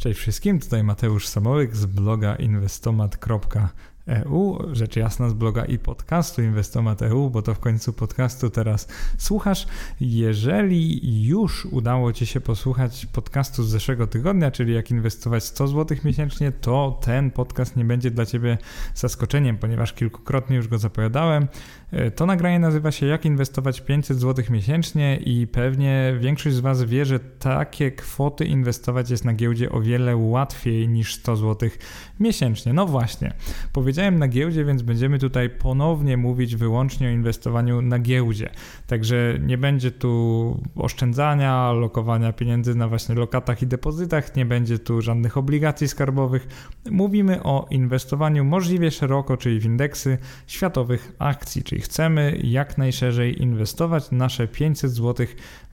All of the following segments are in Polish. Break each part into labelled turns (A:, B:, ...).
A: Cześć wszystkim, tutaj Mateusz Samołyk z bloga inwestomat.eu, rzecz jasna z bloga i podcastu Inwestomat.eu, bo to w końcu podcastu teraz słuchasz. Jeżeli już udało Ci się posłuchać podcastu z zeszłego tygodnia, czyli jak inwestować 100 zł miesięcznie, to ten podcast nie będzie dla Ciebie zaskoczeniem, ponieważ kilkukrotnie już go zapowiadałem. E, to nagranie nazywa się Jak inwestować 500 zł miesięcznie i pewnie większość z Was wie, że takie kwoty inwestować jest na giełdzie o wiele łatwiej niż 100 zł miesięcznie. No właśnie, powiedziałem na giełdzie, więc będziemy tutaj ponownie mówić wyłącznie o inwestowaniu na giełdzie. Także nie będzie tu oszczędzania, lokowania pieniędzy na właśnie lokatach i depozytach, nie będzie tu żadnych obligacji skarbowych. Mówimy o inwestowaniu możliwie szeroko, czyli w indeksy światowych akcji, czyli chcemy jak najszerzej inwestować nasze 500 zł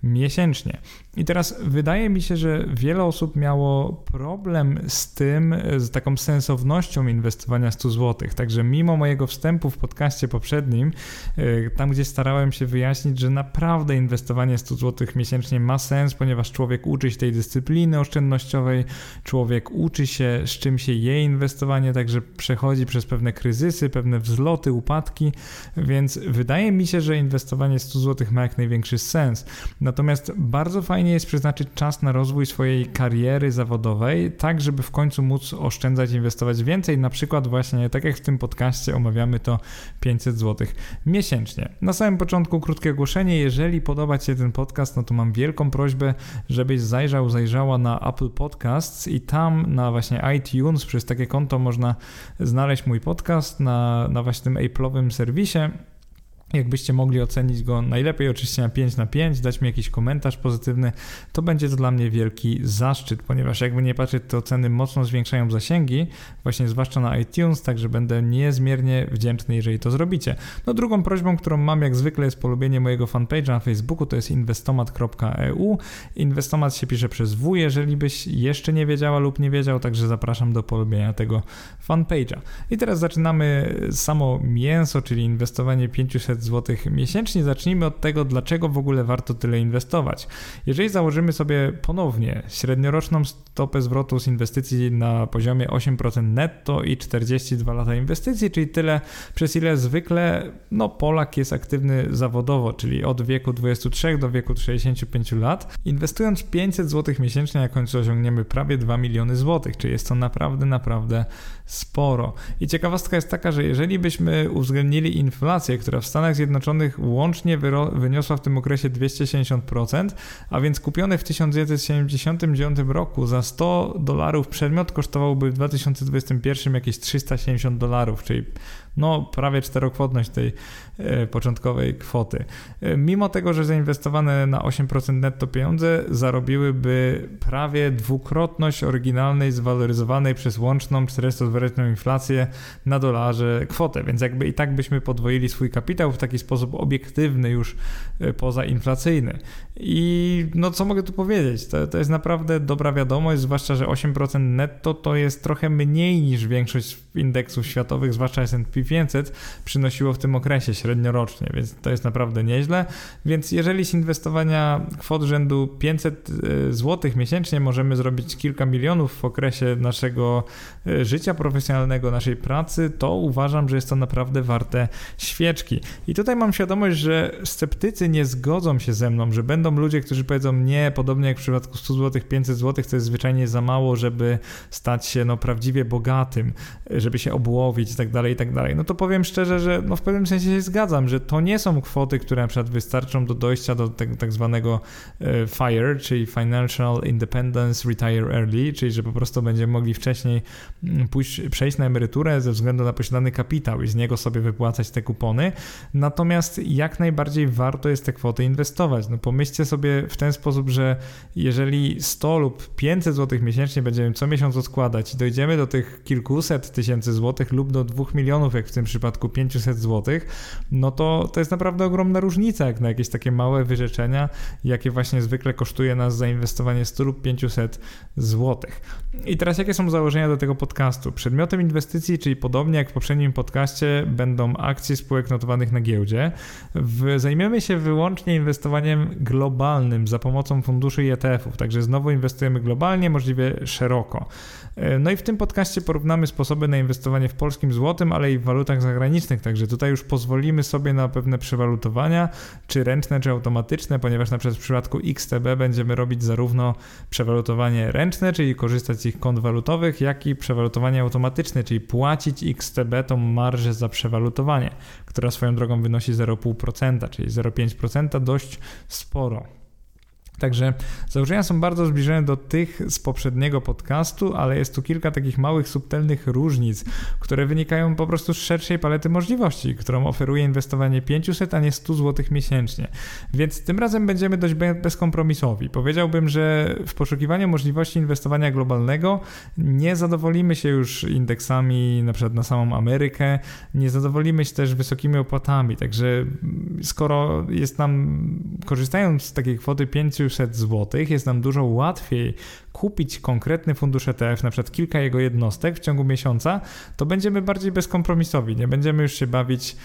A: miesięcznie. I teraz wydaje mi się, że wiele osób miało problem z tym, z taką sensownością inwestowania 100 zł. Także mimo mojego wstępu w podcaście poprzednim, e, tam gdzie starałem się wyjaśnić, że naprawdę inwestowanie 100 zł miesięcznie ma sens, ponieważ człowiek uczy się tej dyscypliny oszczędnościowej, człowiek uczy się, z czym się je inwestowanie, także przechodzi przez pewne kryzysy, pewne wzloty, upadki, więc wydaje mi się, że inwestowanie 100 zł ma jak największy sens. Natomiast bardzo fajnie jest przeznaczyć czas na rozwój swojej kariery zawodowej, tak żeby w końcu móc oszczędzać, inwestować więcej. Na przykład właśnie, tak jak w tym podcaście omawiamy to 500 zł miesięcznie. Na samym początku krótkie ogłoszenie. Jeżeli podoba Ci się ten podcast, no to mam wielką prośbę, żebyś zajrzał, zajrzała na Apple Podcasts i tam na właśnie iTunes przez takie konto można znaleźć mój podcast na, na właśnie tym Apple'owym serwisie Jakbyście mogli ocenić go najlepiej oczywiście na 5 na 5, dać mi jakiś komentarz pozytywny, to będzie to dla mnie wielki zaszczyt, ponieważ jakby nie patrzeć, te oceny mocno zwiększają zasięgi, właśnie zwłaszcza na iTunes, także będę niezmiernie wdzięczny, jeżeli to zrobicie. No drugą prośbą, którą mam jak zwykle jest polubienie mojego fanpage'a na Facebooku, to jest inwestomat.eu. Inwestomat się pisze przez W, jeżeli byś jeszcze nie wiedziała lub nie wiedział, także zapraszam do polubienia tego fanpage'a. I teraz zaczynamy samo mięso, czyli inwestowanie 500 500 zł miesięcznie. Zacznijmy od tego, dlaczego w ogóle warto tyle inwestować. Jeżeli założymy sobie ponownie średnioroczną stopę zwrotu z inwestycji na poziomie 8% netto i 42 lata inwestycji, czyli tyle, przez ile zwykle no, Polak jest aktywny zawodowo, czyli od wieku 23 do wieku 65 lat, inwestując 500 zł miesięcznie, na końcu osiągniemy prawie 2 miliony złotych, czyli jest to naprawdę, naprawdę sporo. I ciekawostka jest taka, że jeżeli byśmy uwzględnili inflację, która w Stanach Stanach Zjednoczonych łącznie wyniosła w tym okresie 270%, a więc kupiony w 1979 roku za 100 dolarów przedmiot kosztowałby w 2021 jakieś 370 dolarów, czyli no prawie czterokrotność tej e, początkowej kwoty. E, mimo tego, że zainwestowane na 8% netto pieniądze zarobiłyby prawie dwukrotność oryginalnej, zwaloryzowanej przez łączną 400-dwuletnią inflację na dolarze kwotę, więc jakby i tak byśmy podwoili swój kapitał w taki sposób obiektywny już e, pozainflacyjny. I no co mogę tu powiedzieć? To, to jest naprawdę dobra wiadomość, zwłaszcza, że 8% netto to jest trochę mniej niż większość indeksów światowych, zwłaszcza S&P 500, przynosiło w tym okresie średniorocznie, więc to jest naprawdę nieźle. Więc jeżeli z inwestowania kwot rzędu 500 e, zł miesięcznie możemy zrobić kilka milionów w okresie naszego e, życia profesjonalnego, naszej pracy, to uważam, że jest to naprawdę warte świeczki. I tutaj mam świadomość, że sceptycy nie zgodzą się ze mną, że będą ludzie, którzy powiedzą nie, podobnie jak w przypadku 100 zł, 500 zł, to jest zwyczajnie za mało, żeby stać się no, prawdziwie bogatym, żeby się obłowić i tak tak. No to powiem szczerze, że no, w pewnym sensie się zgadzam, że to nie są kwoty, które na przykład wystarczą do dojścia do tego tak zwanego e, FIRE, czyli Financial Independence Retire Early, czyli że po prostu będziemy mogli wcześniej mm, pójść, przejść na emeryturę ze względu na posiadany kapitał i z niego sobie wypłacać te kupony. Natomiast jak najbardziej warto jest te kwoty inwestować. No pomyślcie sobie w ten sposób, że jeżeli 100 lub 500 zł miesięcznie będziemy co miesiąc odkładać i dojdziemy do tych kilkuset tysięcy złotych lub do 2 milionów, jak w tym przypadku 500 zł, no to to jest naprawdę ogromna różnica, jak na jakieś takie małe wyrzeczenia, jakie właśnie zwykle kosztuje nas zainwestowanie 100 lub 500 zł. I teraz jakie są założenia do tego podcastu? Przedmiotem inwestycji, czyli podobnie jak w poprzednim podcaście, będą akcje spółek notowanych na giełdzie. W, zajmiemy się wyłącznie inwestowaniem globalnym za pomocą funduszy i ETF-ów, także znowu inwestujemy globalnie, możliwie szeroko. No i w tym podcaście porównamy sposoby na inwestowanie w polskim złotym, ale i w walutach zagranicznych, także tutaj już pozwolimy sobie na pewne przewalutowania, czy ręczne, czy automatyczne, ponieważ na przykład w przypadku XTB będziemy robić zarówno przewalutowanie ręczne, czyli korzystać z ich kont walutowych, jak i przewalutowanie automatyczne, czyli płacić XTB tą marżę za przewalutowanie, która swoją drogą wynosi 0,5%, czyli 0,5% dość sporo. Także założenia są bardzo zbliżone do tych z poprzedniego podcastu, ale jest tu kilka takich małych, subtelnych różnic, które wynikają po prostu z szerszej palety możliwości, którą oferuje inwestowanie 500, a nie 100 zł miesięcznie. Więc tym razem będziemy dość bezkompromisowi. Powiedziałbym, że w poszukiwaniu możliwości inwestowania globalnego nie zadowolimy się już indeksami na przykład na samą Amerykę, nie zadowolimy się też wysokimi opłatami. Także skoro jest nam, korzystając z takiej kwoty 500 600 zł jest nam dużo łatwiej kupić konkretny fundusz ETF, na przykład kilka jego jednostek w ciągu miesiąca, to będziemy bardziej bezkompromisowi. Nie będziemy już się bawić e,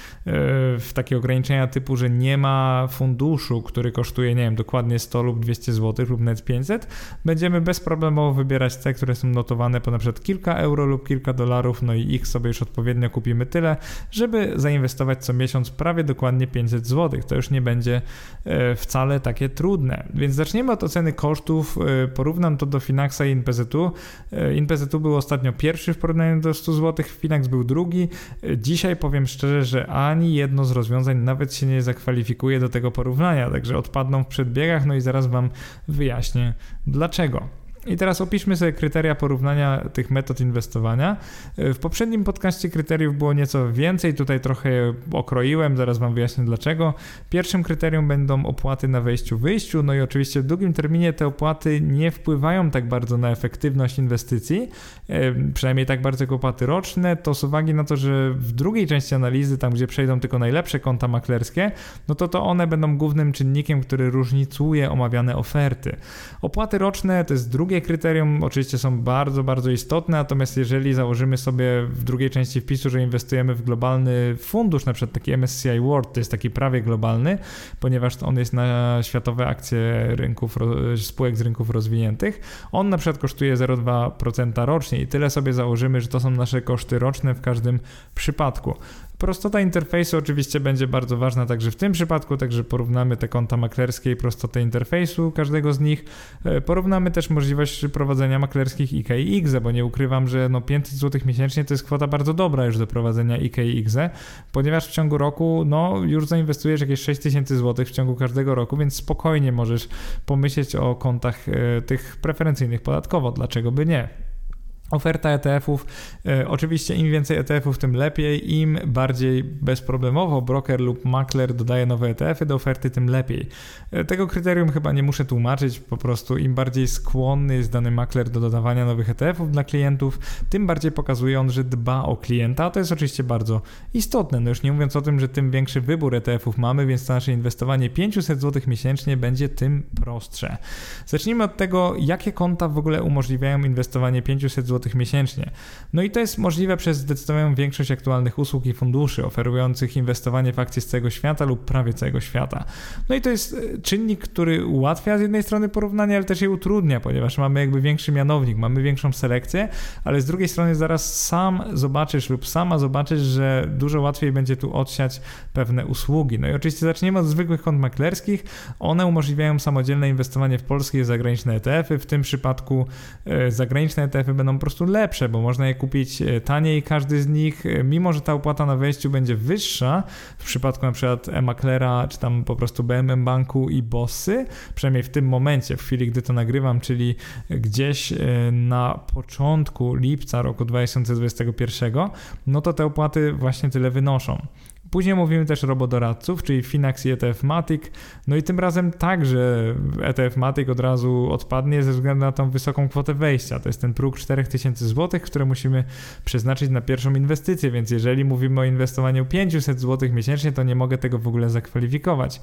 A: w takie ograniczenia typu, że nie ma funduszu, który kosztuje, nie wiem, dokładnie 100 lub 200 zł lub net 500. Będziemy bezproblemowo wybierać te, które są notowane po na przykład kilka euro lub kilka dolarów, no i ich sobie już odpowiednio kupimy tyle, żeby zainwestować co miesiąc prawie dokładnie 500 zł. To już nie będzie e, wcale takie trudne. Więc zaczniemy od oceny kosztów. E, porównam to do Finaxa i InPZU. InPZU był ostatnio pierwszy w porównaniu do 100 zł, Finax był drugi. E, dzisiaj powiem szczerze, że ani jedno z rozwiązań nawet się nie zakwalifikuje do tego porównania, także odpadną w przedbiegach, no i zaraz Wam wyjaśnię dlaczego. I teraz opiszmy sobie kryteria porównania tych metod inwestowania. W poprzednim podcaście kryteriów było nieco więcej, tutaj trochę okroiłem, zaraz Wam wyjaśnię dlaczego. Pierwszym kryterium będą opłaty na wejściu-wyjściu, no i oczywiście w długim terminie te opłaty nie wpływają tak bardzo na efektywność inwestycji, przynajmniej tak bardzo jak opłaty roczne, to z uwagi na to, że w drugiej części analizy, tam gdzie przejdą tylko najlepsze konta maklerskie, no to to one będą głównym czynnikiem, który różnicuje omawiane oferty. Opłaty roczne to jest drugi drugie kryterium oczywiście są bardzo, bardzo istotne, natomiast jeżeli założymy sobie w drugiej części wpisu, że inwestujemy w globalny fundusz, na przykład taki MSCI World, to jest taki prawie globalny, ponieważ on jest na światowe akcje rynków, spółek z rynków rozwiniętych, on na przykład kosztuje 0,2% rocznie i tyle sobie założymy, że to są nasze koszty roczne w każdym przypadku. Prostota interfejsu oczywiście będzie bardzo ważna także w tym przypadku, także porównamy te konta maklerskie i prostotę interfejsu każdego z nich. E, porównamy też możliwość prowadzenia maklerskich IK i bo nie ukrywam, że no 500 zł miesięcznie to jest kwota bardzo dobra już do prowadzenia IK i IGZE, ponieważ w ciągu roku no już zainwestujesz jakieś 6000 zł w ciągu każdego roku, więc spokojnie możesz pomyśleć o kontach e, tych preferencyjnych podatkowo, dlaczego by nie. Oferta ETF-ów, e, oczywiście im więcej ETF-ów, tym lepiej, im bardziej bezproblemowo broker lub makler dodaje nowe ETF-y do oferty, tym lepiej. E, tego kryterium chyba nie muszę tłumaczyć, po prostu im bardziej skłonny jest dany makler do dodawania nowych ETF-ów dla klientów, tym bardziej pokazuje on, że dba o klienta, to jest oczywiście bardzo istotne, no już nie mówiąc o tym, że tym większy wybór ETF-ów mamy, więc nasze inwestowanie 500 zł miesięcznie będzie tym prostsze. Zacznijmy od tego, jakie konta w ogóle umożliwiają inwestowanie 500 zł miesięcznie. No i to jest możliwe przez zdecydowaną większość aktualnych usług i funduszy oferujących inwestowanie w akcje z całego świata lub prawie całego świata. No i to jest e, czynnik, który ułatwia z jednej strony porównanie, ale też je utrudnia, ponieważ mamy jakby większy mianownik, mamy większą selekcję, ale z drugiej strony zaraz sam zobaczysz lub sama zobaczysz, że dużo łatwiej będzie tu odsiać pewne usługi. No i oczywiście zaczniemy od zwykłych kont maklerskich. One umożliwiają samodzielne inwestowanie w polskie i zagraniczne ETF-y. W tym przypadku e, zagraniczne ETF-y będą po prostu lepsze, bo można je kupić e, taniej każdy z nich, e, mimo że ta opłata na wejściu będzie wyższa w przypadku na przykład e-maklera, czy tam po prostu BMM Banku i Bossy, przynajmniej w tym momencie, w chwili gdy to nagrywam, czyli gdzieś e, na początku lipca roku 2021, no to te opłaty właśnie tyle wynoszą. Później mówimy też robodoradców, czyli Finax i ETF Matic. No i tym razem także ETF Matic od razu odpadnie ze względu na tą wysoką kwotę wejścia. To jest ten próg 4000 zł, które musimy przeznaczyć na pierwszą inwestycję, więc jeżeli mówimy o inwestowaniu 500 zł miesięcznie, to nie mogę tego w ogóle zakwalifikować.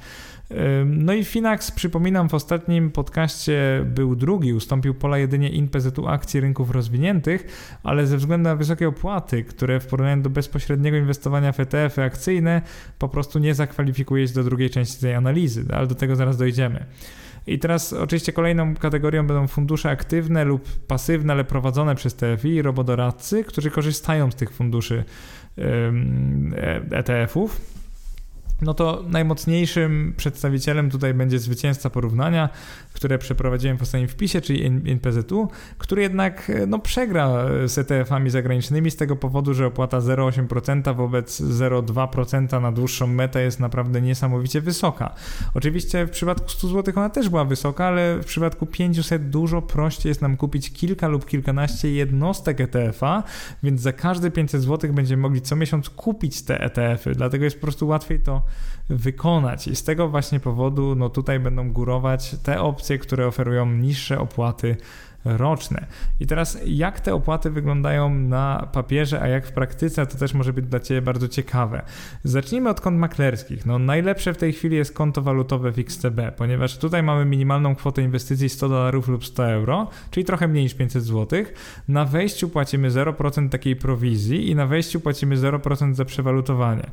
A: No i Finax, przypominam, w ostatnim podcaście był drugi, ustąpił pola jedynie INPZ-u akcji rynków rozwiniętych, ale ze względu na wysokie opłaty, które w porównaniu do bezpośredniego inwestowania w ETF-y akcyjne po prostu nie zakwalifikuje się do drugiej części tej analizy, ale do tego zaraz dojdziemy. I teraz oczywiście kolejną kategorią będą fundusze aktywne lub pasywne, ale prowadzone przez TFI robodoradcy, którzy korzystają z tych funduszy ETF-ów no to najmocniejszym przedstawicielem tutaj będzie zwycięzca porównania, które przeprowadziłem w ostatnim wpisie, czyli NPZU, który jednak no, przegra z ETF-ami zagranicznymi z tego powodu, że opłata 0,8% wobec 0,2% na dłuższą metę jest naprawdę niesamowicie wysoka. Oczywiście w przypadku 100 zł ona też była wysoka, ale w przypadku 500 dużo prościej jest nam kupić kilka lub kilkanaście jednostek ETF-a, więc za każde 500 zł będziemy mogli co miesiąc kupić te ETF-y, dlatego jest po prostu łatwiej to wykonać. I z tego właśnie powodu no tutaj będą górować te opcje, które oferują niższe opłaty roczne. I teraz jak te opłaty wyglądają na papierze, a jak w praktyce, to też może być dla Ciebie bardzo ciekawe. Zacznijmy od kont maklerskich. No najlepsze w tej chwili jest konto walutowe w XTB, ponieważ tutaj mamy minimalną kwotę inwestycji 100 dolarów lub 100 euro, czyli trochę mniej niż 500 zł. Na wejściu płacimy 0% takiej prowizji i na wejściu płacimy 0% za przewalutowanie,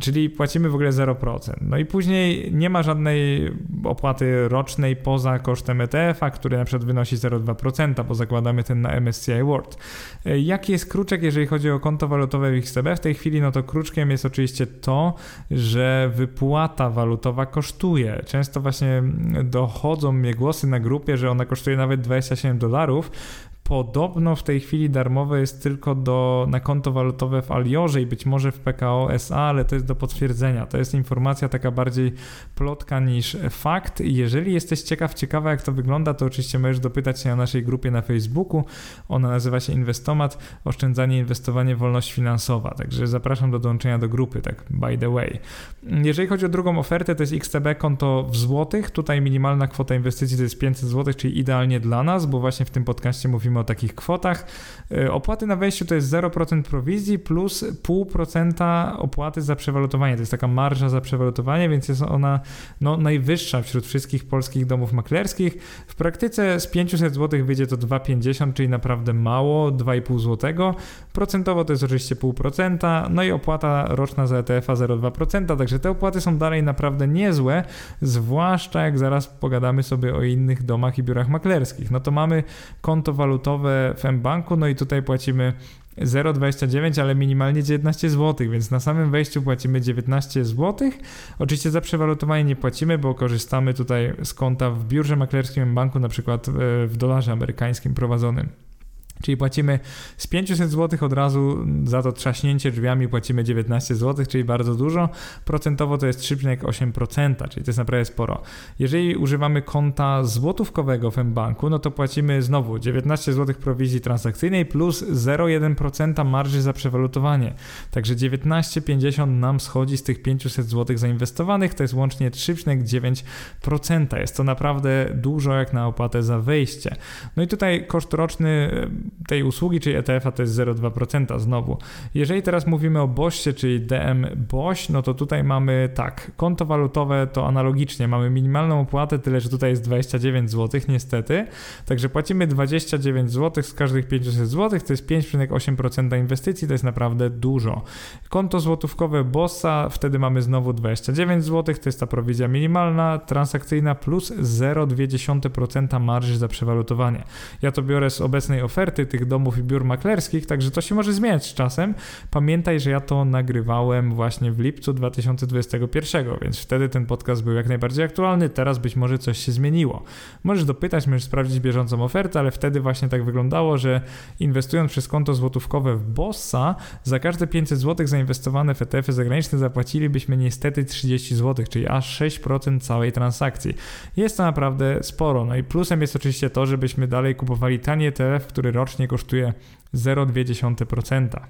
A: czyli płacimy w ogóle 0%. No i później nie ma żadnej opłaty rocznej poza kosztem ETF-a, który na przykład wynosi 0,2 2%, bo zakładamy ten na MSCI World. E, jaki jest kruczek, jeżeli chodzi o konto walutowe w XTB? W tej chwili no to kruczkiem jest oczywiście to, że wypłata walutowa kosztuje. Często właśnie dochodzą mnie głosy na grupie, że ona kosztuje nawet 27 dolarów, Podobno w tej chwili darmowe jest tylko do, na konto walutowe w Aliorze i być może w PKO SA, ale to jest do potwierdzenia. To jest informacja taka bardziej plotka niż fakt. Jeżeli jesteś ciekaw, ciekawa jak to wygląda, to oczywiście możesz dopytać się na naszej grupie na Facebooku. Ona nazywa się Inwestomat, oszczędzanie, inwestowanie, wolność finansowa. Także zapraszam do dołączenia do grupy, tak by the way. Jeżeli chodzi o drugą ofertę, to jest XTB konto w złotych. Tutaj minimalna kwota inwestycji to jest 500 zł, czyli idealnie dla nas, bo właśnie w tym podcaście mówimy o takich kwotach. E, opłaty na wejściu to jest 0% prowizji plus 0,5% opłaty za przewalutowanie. To jest taka marża za przewalutowanie, więc jest ona no, najwyższa wśród wszystkich polskich domów maklerskich. W praktyce z 500 zł wyjdzie to 2,50, czyli naprawdę mało, 2,5 zł. Procentowo to jest oczywiście 0,5%, no i opłata roczna za ETF-a 0,2%, także te opłaty są dalej naprawdę niezłe, zwłaszcza jak zaraz pogadamy sobie o innych domach i biurach maklerskich. No to mamy konto walutowe w mBanku, no i tutaj płacimy 0,29, ale minimalnie 19 zł, więc na samym wejściu płacimy 19 zł. Oczywiście za przewalutowanie nie płacimy, bo korzystamy tutaj z konta w biurze maklerskim banku, na przykład w dolarze amerykańskim prowadzonym. Czyli płacimy z 500 zł od razu za to trzaśnięcie drzwiami płacimy 19 zł, czyli bardzo dużo. Procentowo to jest 3,8%, czyli to jest naprawdę sporo. Jeżeli używamy konta złotówkowego w mBanku, no to płacimy znowu 19 zł prowizji transakcyjnej plus 0,1% marży za przewalutowanie. Także 19,50 nam schodzi z tych 500 zł zainwestowanych, to jest łącznie 3,9%. Jest to naprawdę dużo jak na opłatę za wejście. No i tutaj koszt roczny tej usługi, czyli ETF-a to jest 0,2% znowu. Jeżeli teraz mówimy o BOŚie, czyli DM BOŚ, no to tutaj mamy tak, konto walutowe to analogicznie, mamy minimalną opłatę, tyle że tutaj jest 29 zł niestety, także płacimy 29 zł z każdych 500 zł, to jest 5,8% inwestycji, to jest naprawdę dużo. Konto złotówkowe BOSSA, wtedy mamy znowu 29 zł, to jest ta prowizja minimalna, transakcyjna plus 0,2% marży za przewalutowanie. Ja to biorę z obecnej oferty, tych domów i biur maklerskich, także to się może zmieniać z czasem. Pamiętaj, że ja to nagrywałem właśnie w lipcu 2021, więc wtedy ten podcast był jak najbardziej aktualny, teraz być może coś się zmieniło. Możesz dopytać, możesz sprawdzić bieżącą ofertę, ale wtedy właśnie tak wyglądało, że inwestując przez konto złotówkowe w Bossa, za każde 500 zł zainwestowane w ETF-y zagraniczne zapłacilibyśmy niestety 30 zł, czyli aż 6% całej transakcji. Jest to naprawdę sporo. No i plusem jest oczywiście to, żebyśmy dalej kupowali tani ETF, który rocznie kosztuje 0,2%.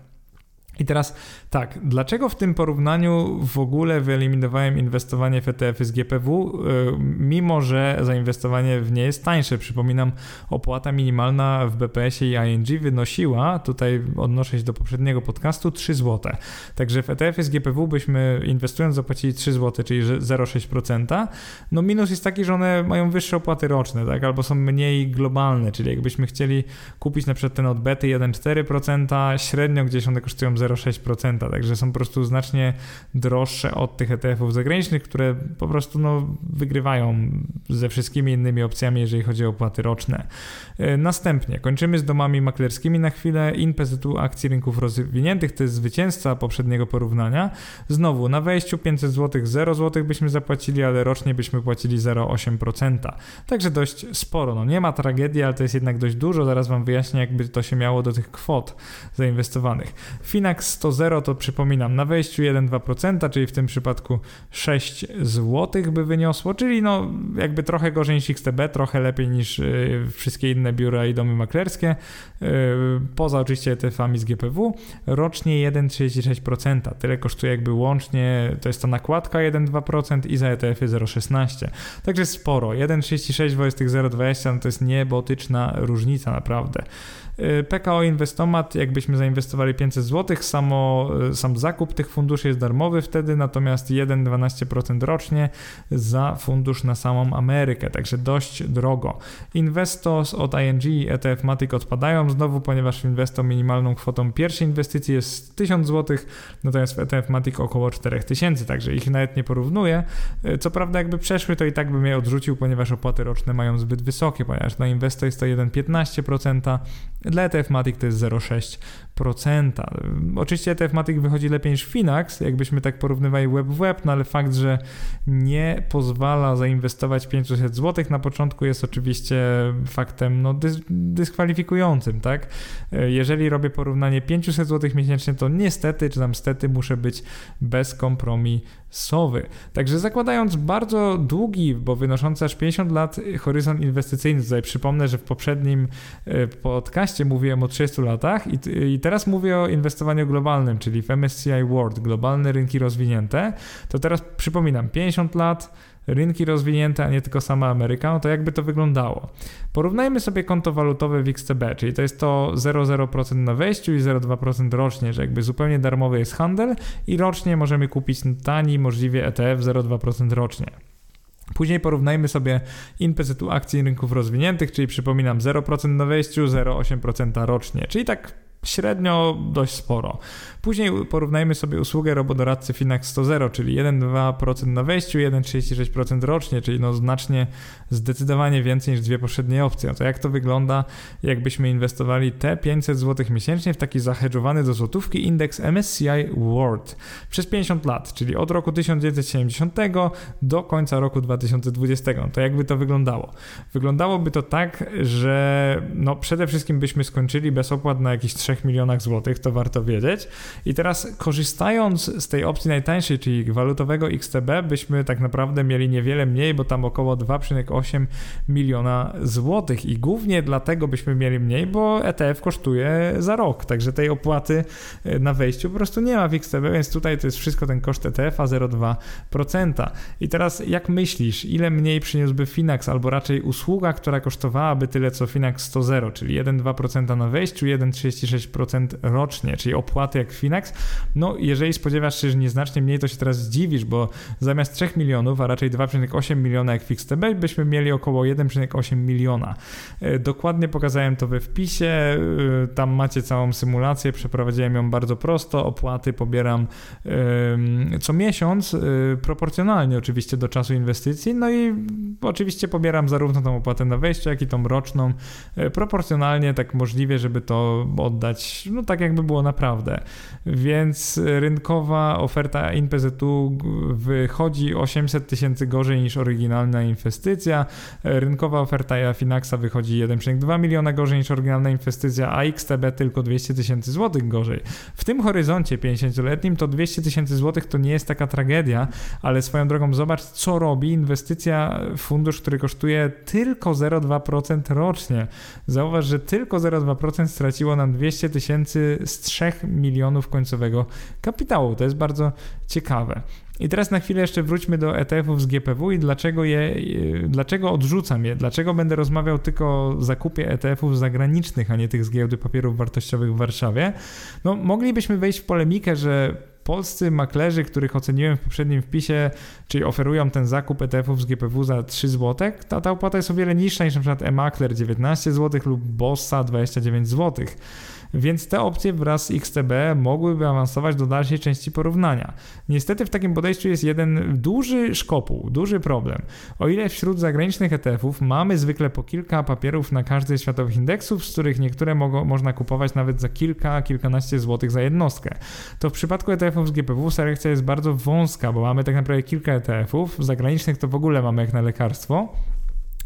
A: I teraz tak, dlaczego w tym porównaniu w ogóle wyeliminowałem inwestowanie w ETF-y z GPW, y, mimo że zainwestowanie w nie jest tańsze? Przypominam, opłata minimalna w BPS-ie i ING wynosiła, tutaj odnoszę się do poprzedniego podcastu, 3 zł. Także w ETF-y z GPW byśmy inwestując zapłacili 3 zł, czyli 0,6%. No minus jest taki, że one mają wyższe opłaty roczne, tak? albo są mniej globalne, czyli jakbyśmy chcieli kupić na przykład ten odbety 1,4%, średnio gdzieś one kosztują 0,6%. 0,6%, także są po prostu znacznie droższe od tych ETF-ów zagranicznych, które po prostu no, wygrywają ze wszystkimi innymi opcjami, jeżeli chodzi o opłaty roczne. E, następnie kończymy z domami maklerskimi na chwilę. InPZU akcji rynków rozwiniętych to jest zwycięzca poprzedniego porównania. Znowu na wejściu 500 zł 0 zł byśmy zapłacili, ale rocznie byśmy płacili 0,8%. Także dość sporo. No nie ma tragedii, ale to jest jednak dość dużo. Zaraz Wam wyjaśnię, jakby to się miało do tych kwot zainwestowanych. Finax 100 to przypominam, na wejściu 1-2%, czyli w tym przypadku 6 zł by wyniosło, czyli no jakby trochę gorzej niż XTB, trochę lepiej niż y, wszystkie inne biura i domy maklerskie, y, poza oczywiście ETF-ami z GPW, rocznie 1,36%, tyle kosztuje jakby łącznie, to jest ta nakładka 1-2% i za ETF-y 0,16, także sporo, 1,36 wobec tych 0,20 no to jest niebotyczna różnica naprawdę. Y, PKO Inwestomat, jakbyśmy zainwestowali 500 zł, samo, y, sam zakup tych funduszy jest darmowy wtedy, natomiast 1,12% rocznie za fundusz na samą Amerykę, także dość drogo. Investos od ING i ETF Matic odpadają znowu, ponieważ Investo minimalną kwotą pierwszej inwestycji jest 1000 zł, natomiast w ETF Matic około 4000, także ich nawet nie porównuję. Y, co prawda jakby przeszły, to i tak bym je odrzucił, ponieważ opłaty roczne mają zbyt wysokie, ponieważ na Investo jest to 1,15%, dla ETF Matic to jest 0,6%. Oczywiście ETF Matic wychodzi lepiej niż Finax, jakbyśmy tak porównywali web w web, no ale fakt, że nie pozwala zainwestować 500 zł na początku jest oczywiście faktem no, dys dyskwalifikującym, tak? Jeżeli robię porównanie 500 zł miesięcznie, to niestety, czy tam stety muszę być bezkompromisowy. Także zakładając bardzo długi, bo wynoszący aż 50 lat horyzont inwestycyjny, tutaj przypomnę, że w poprzednim podcaście podcaście mówiłem o 30 latach i, i teraz mówię o inwestowaniu globalnym, czyli w MSCI World, globalne rynki rozwinięte, to teraz przypominam, 50 lat, rynki rozwinięte, a nie tylko sama Ameryka, no to jakby to wyglądało. Porównajmy sobie konto walutowe w XTB, czyli to jest to 0,0% na wejściu i 0,2% rocznie, że jakby zupełnie darmowy jest handel i rocznie możemy kupić tani możliwie ETF 0,2% rocznie. Później porównajmy sobie INPZ akcji rynków rozwiniętych, czyli przypominam 0% na wejściu, 0,8% rocznie, czyli tak średnio dość sporo. Później porównajmy sobie usługę robodoradcy Finax 100, czyli 1,2% na wejściu, 1,36% rocznie, czyli no znacznie, zdecydowanie więcej niż dwie poprzednie opcje. No to jak to wygląda, jakbyśmy inwestowali te 500 zł miesięcznie w taki zahedżowany do złotówki indeks MSCI World przez 50 lat, czyli od roku 1970 do końca roku 2020. No to jakby to wyglądało? Wyglądałoby to tak, że no przede wszystkim byśmy skończyli bez opłat na jakichś 3 milionach złotych, to warto wiedzieć. I teraz korzystając z tej opcji najtańszej, czyli walutowego XTB, byśmy tak naprawdę mieli niewiele mniej, bo tam około 2,8 miliona złotych i głównie dlatego byśmy mieli mniej, bo ETF kosztuje za rok, także tej opłaty e, na wejściu po prostu nie ma w XTB, więc tutaj to jest wszystko ten koszt ETF-a 0,2%. I teraz jak myślisz, ile mniej przyniósłby Finax, albo raczej usługa, która kosztowałaby tyle co Finax 100, czyli 1,2% na wejściu, 1,36% rocznie, czyli opłaty jak Finax, no jeżeli spodziewasz się, że nieznacznie mniej, to się teraz zdziwisz, bo zamiast 3 milionów, a raczej 2,8 miliona jak FixTB, byśmy mieli około 1,8 miliona. E, dokładnie pokazałem to we wpisie, e, tam macie całą symulację, przeprowadziłem ją bardzo prosto, opłaty pobieram co miesiąc, e, proporcjonalnie oczywiście do czasu inwestycji, no i oczywiście pobieram zarówno tą opłatę na wejście, jak i tą roczną, proporcjonalnie tak możliwie, żeby to oddać, no tak jakby było naprawdę więc rynkowa oferta INPZU wychodzi 800 tysięcy gorzej niż oryginalna inwestycja. Rynkowa oferta Finaxa wychodzi 1,2 miliona gorzej niż oryginalna inwestycja, a XTB tylko 200 tysięcy złotych gorzej. W tym horyzoncie 50-letnim to 200 tysięcy złotych to nie jest taka tragedia, ale swoją drogą zobacz, co robi inwestycja w fundusz, który kosztuje tylko 0,2% rocznie. Zauważ, że tylko 0,2% straciło nam 200 200 tysięcy z 3 milionów końcowego kapitału. To jest bardzo ciekawe. I teraz na chwilę jeszcze wróćmy do ETF-ów z GPW i dlaczego je, dlaczego odrzucam je, dlaczego będę rozmawiał tylko o zakupie ETF-ów zagranicznych, a nie tych z giełdy papierów wartościowych w Warszawie. No, moglibyśmy wejść w polemikę, że polscy maklerzy, których oceniłem w poprzednim wpisie, czyli oferują ten zakup ETF-ów z GPW za 3 zł, ta, ta opłata jest o wiele niższa niż np. e-makler 19 zł lub Bossa 29 zł więc te opcje wraz z XTB mogłyby awansować do dalszej części porównania. Niestety w takim podejściu jest jeden duży szkopuł, duży problem. O ile wśród zagranicznych ETF-ów mamy zwykle po kilka papierów na każdy z światowych indeksów, z których niektóre mogą, można kupować nawet za kilka, kilkanaście złotych za jednostkę, to w przypadku ETF-ów z GPW selekcja jest bardzo wąska, bo mamy tak naprawdę kilka ETF-ów, zagranicznych to w ogóle mamy jak na lekarstwo,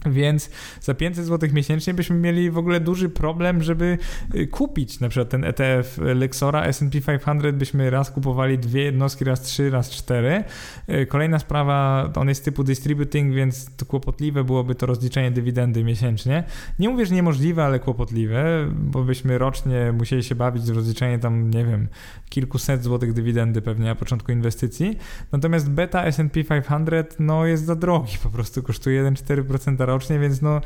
A: więc za 500 zł miesięcznie byśmy mieli w ogóle duży problem, żeby y, kupić na przykład ten ETF Lexora S&P 500 byśmy raz kupowali dwie jednostki, raz trzy, raz cztery. Y, kolejna sprawa, on jest typu distributing, więc to kłopotliwe byłoby to rozliczenie dywidendy miesięcznie. Nie mówię, że niemożliwe, ale kłopotliwe, bo byśmy rocznie musieli się bawić z rozliczeniem tam, nie wiem, kilkuset złotych dywidendy pewnie na początku inwestycji. Natomiast beta S&P 500 no jest za drogi, po prostu kosztuje 1,4% rocznie, więc no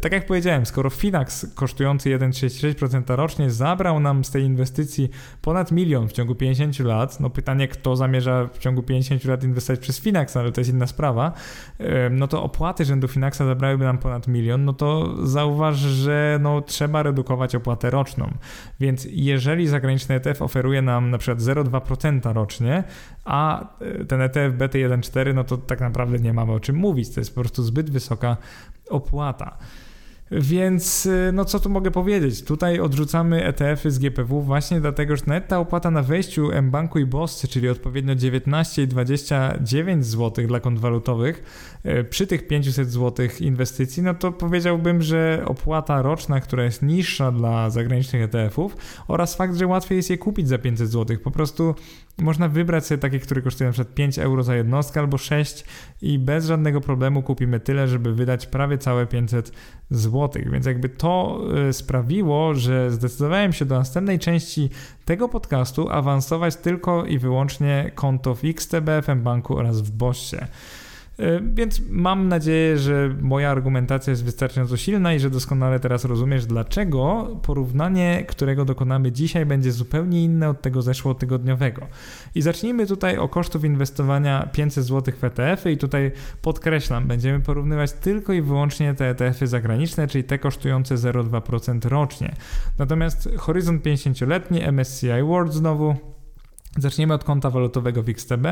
A: tak jak powiedziałem, skoro Finax kosztujący 1,36% rocznie zabrał nam z tej inwestycji ponad milion w ciągu 50 lat, no pytanie, kto zamierza w ciągu 50 lat inwestować przez Finax, ale to jest inna sprawa, no to opłaty rzędu Finaxa zabrałyby nam ponad milion, no to zauważ, że no trzeba redukować opłatę roczną. Więc jeżeli zagraniczny ETF oferuje nam na przykład 0,2% rocznie, a e, ten ETF BT1.4, no to tak naprawdę nie mamy o czym mówić, to jest po prostu zbyt wysoka opłata. Więc y, no co tu mogę powiedzieć? Tutaj odrzucamy ETF-y z GPW właśnie dlatego, że nawet ta opłata na wejściu mBanku i Bossy, czyli odpowiednio 19 i 29 zł dla kont walutowych, y, przy tych 500 zł inwestycji, no to powiedziałbym, że opłata roczna, która jest niższa dla zagranicznych ETF-ów oraz fakt, że łatwiej jest je kupić za 500 zł. Po prostu można wybrać sobie takie, które kosztują np. 5 euro za jednostkę albo 6 i bez żadnego problemu kupimy tyle, żeby wydać prawie całe 500 zł. Więc jakby to e, sprawiło, że zdecydowałem się do następnej części tego podcastu awansować tylko i wyłącznie konto w XTB, FM Banku oraz w Bossie. E, więc mam nadzieję, że moja argumentacja jest wystarczająco silna i że doskonale teraz rozumiesz, dlaczego porównanie, którego dokonamy dzisiaj, będzie zupełnie inne od tego zeszłotygodniowego. I zacznijmy tutaj o kosztów inwestowania 500 zł w ETF-y i tutaj podkreślam, będziemy porównywać tylko i wyłącznie te ETF-y zagraniczne, czyli te kosztujące 0,2% rocznie. Natomiast horyzont 50-letni MSCI World znowu Zaczniemy od konta walutowego w XTB.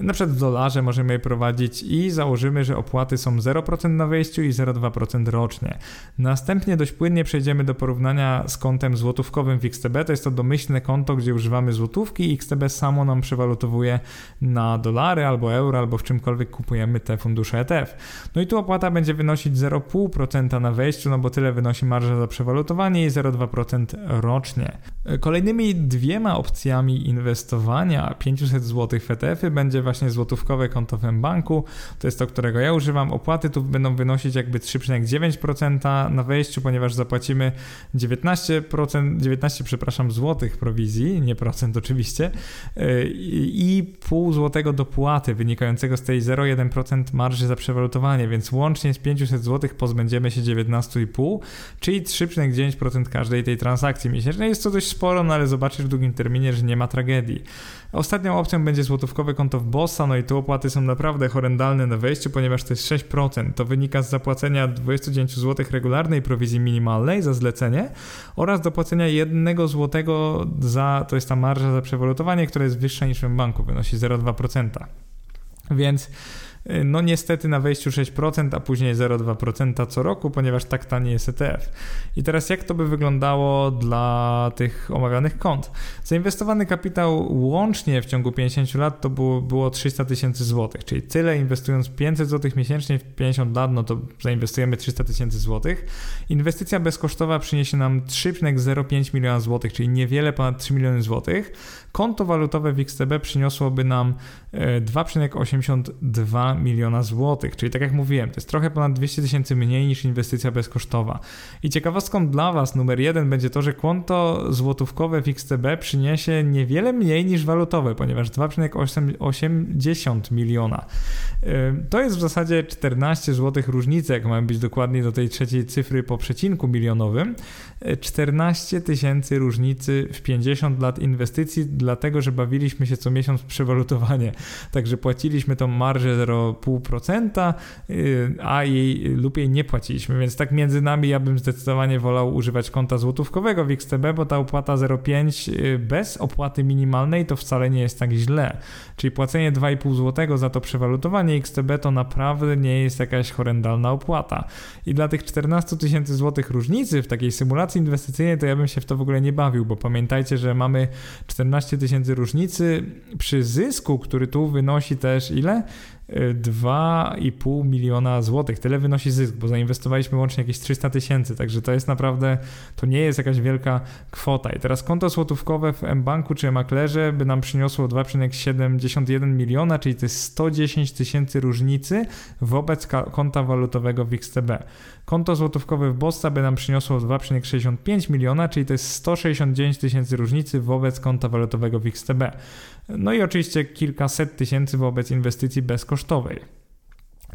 A: Na przykład w dolarze możemy je prowadzić i założymy, że opłaty są 0% na wejściu i 0,2% rocznie. Następnie dość płynnie przejdziemy do porównania z kontem złotówkowym w XTB. To jest to domyślne konto, gdzie używamy złotówki i XTB samo nam przewalutowuje na dolary albo euro, albo w czymkolwiek kupujemy te fundusze ETF. No i tu opłata będzie wynosić 0,5% na wejściu, no bo tyle wynosi marża za przewalutowanie i 0,2% rocznie. Kolejnymi dwiema opcjami inwestowania 500 zł w ETF-y będzie właśnie złotówkowe konto w banku. To jest to, którego ja używam. Opłaty tu będą wynosić jakby 3,9% na wejściu, ponieważ zapłacimy 19%, 19 przepraszam, złotych prowizji, nie procent oczywiście, i pół złotego dopłaty wynikającego z tej 0,1% marży za przewalutowanie, więc łącznie z 500 zł pozbędziemy się 19,5, czyli 3,9% każdej tej transakcji miesięcznej. Jest to dość sporo, no ale zobaczysz w długim terminie, że nie ma tragedii. Ostatnią opcją będzie złotówkowe konto w Bossa, no i tu opłaty są naprawdę horrendalne na wejściu, ponieważ to jest 6%. To wynika z zapłacenia 29 zł regularnej prowizji minimalnej za zlecenie oraz dopłacenia 1 zł za, to jest ta marża za przewalutowanie, która jest wyższa niż w banku, wynosi 0,2%. Więc no niestety na wejściu 6%, a później 0,2% co roku, ponieważ tak tani jest ETF. I teraz jak to by wyglądało dla tych omawianych kont? Zainwestowany kapitał łącznie w ciągu 50 lat to było, było 300 tysięcy złotych, czyli tyle inwestując 500 złotych miesięcznie w 50 lat, no to zainwestujemy 300 tysięcy złotych. Inwestycja bezkosztowa przyniesie nam 3,05 miliona złotych, czyli niewiele ponad 3 miliony złotych. Konto walutowe w XTB przyniosłoby nam 2,82 1,2 miliona złotych, czyli tak jak mówiłem, to jest trochę ponad 200 tysięcy mniej niż inwestycja bezkosztowa. I ciekawostką dla Was numer jeden będzie to, że konto złotówkowe w XTB przyniesie niewiele mniej niż walutowe, ponieważ 2,80 miliona. To jest w zasadzie 14 zł różnicy, jak mamy być dokładnie do tej trzeciej cyfry po przecinku milionowym. 14 tysięcy różnicy w 50 lat inwestycji, dlatego że bawiliśmy się co miesiąc przewalutowanie. Także płaciliśmy tą marżę 0,5%, y, a jej lub jej nie płaciliśmy. Więc tak między nami ja bym zdecydowanie wolał używać konta złotówkowego w XTB, bo ta opłata 0,5 y, bez opłaty minimalnej to wcale nie jest tak źle. Czyli płacenie 2,5 zł za to przewalutowanie XTB to naprawdę nie jest jakaś horrendalna opłata. I dla tych 14 tysięcy złotych różnicy w takiej symulacji inwestycyjnej to ja bym się w to w ogóle nie bawił, bo pamiętajcie, że mamy 14 tysięcy różnicy przy zysku, który tu wynosi też ile? 2,5 miliona złotych. Tyle wynosi zysk, bo zainwestowaliśmy łącznie jakieś 300 tysięcy, także to jest naprawdę, to nie jest jakaś wielka kwota. I teraz konto złotówkowe w mBanku czy maklerze by nam przyniosło 2,71 miliona, czyli to jest 110 tysięcy różnicy wobec konta walutowego w XTB. Konto złotówkowe w Bossa by nam przyniosło 2,65 miliona, czyli to jest 169 tysięcy różnicy wobec konta walutowego w XTB. No i oczywiście kilkaset tysięcy wobec inwestycji bezkosztowej.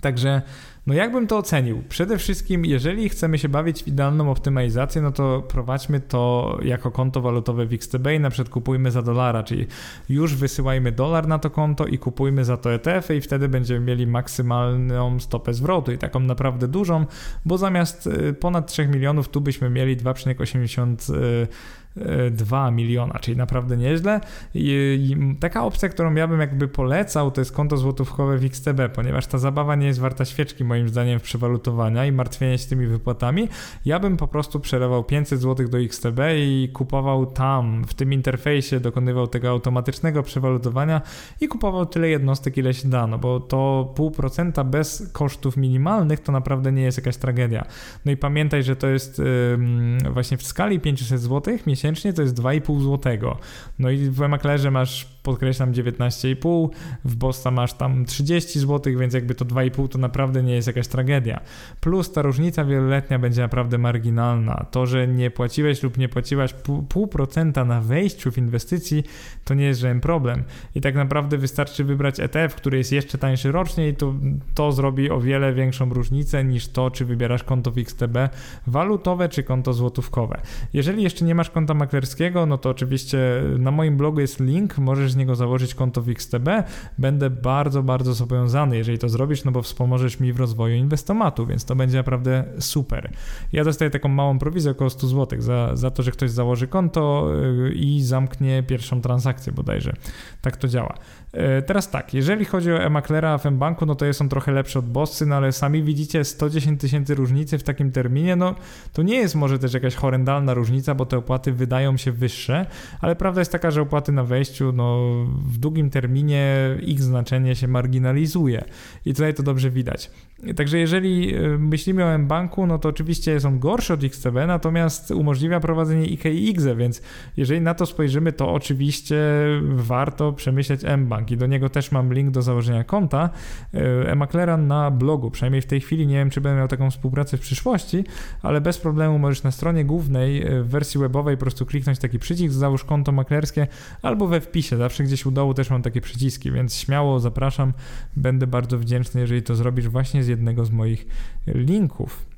A: Także, no jakbym to ocenił? Przede wszystkim, jeżeli chcemy się bawić w idealną optymalizację, no to prowadźmy to jako konto walutowe w XTB i na przykład kupujmy za dolara, czyli już wysyłajmy dolar na to konto i kupujmy za to ETF i wtedy będziemy mieli maksymalną stopę zwrotu i taką naprawdę dużą, bo zamiast y, ponad 3 milionów tu byśmy mieli 2,80 2 miliona, czyli naprawdę nieźle. I, taka opcja, którą ja bym jakby polecał, to jest konto złotówkowe w XTB, ponieważ ta zabawa nie jest warta świeczki moim zdaniem w przewalutowania i martwienie się tymi wypłatami. Ja bym po prostu przelewał 500 zł do XTB i kupował tam, w tym interfejsie dokonywał tego automatycznego przewalutowania i kupował tyle jednostek, ile się da, no bo to pół procenta bez kosztów minimalnych to naprawdę nie jest jakaś tragedia. No i pamiętaj, że to jest yy, właśnie w skali 500 zł miesięcznie miesięcznie to jest 2,5 zł. No i w maklerze masz podkreślam 19,5, w Bosta masz tam 30 zł, więc jakby to 2,5 to naprawdę nie jest jakaś tragedia. Plus ta różnica wieloletnia będzie naprawdę marginalna. To, że nie płaciłeś lub nie płaciłaś pół procenta na wejściu w inwestycji, to nie jest żaden problem. I tak naprawdę wystarczy wybrać ETF, który jest jeszcze tańszy rocznie i to, to zrobi o wiele większą różnicę niż to, czy wybierasz konto w XTB walutowe, czy konto złotówkowe. Jeżeli jeszcze nie masz konta maklerskiego, no to oczywiście na moim blogu jest link, możesz niego założyć konto w XTB, będę bardzo, bardzo zobowiązany, jeżeli to zrobisz, no bo wspomożesz mi w rozwoju inwestomatu, więc to będzie naprawdę super. Ja dostaję taką małą prowizję około 100 zł za, za to, że ktoś założy konto y, i zamknie pierwszą transakcję bodajże. Tak to działa. E, teraz tak, jeżeli chodzi o e-maklera w banku no to jest on trochę lepszy od Bossy, no ale sami widzicie 110 tysięcy różnicy w takim terminie, no to nie jest może też jakaś horrendalna różnica, bo te opłaty wydają się wyższe, ale prawda jest taka, że opłaty na wejściu, no w długim terminie ich znaczenie się marginalizuje i tutaj to dobrze widać. Także jeżeli e, myślimy o mBanku, no to oczywiście jest on gorszy od XTB, natomiast umożliwia prowadzenie IKX, więc jeżeli na to spojrzymy, to oczywiście warto przemyśleć mBank i do niego też mam link do założenia konta. E, e na blogu, przynajmniej w tej chwili nie wiem, czy będę miał taką współpracę w przyszłości, ale bez problemu możesz na stronie głównej e, w wersji webowej po prostu kliknąć taki przycisk, załóż konto maklerskie albo we wpisie, zawsze gdzieś u dołu też mam takie przyciski, więc śmiało zapraszam, będę bardzo wdzięczny, jeżeli to zrobisz właśnie z jednego z moich linków.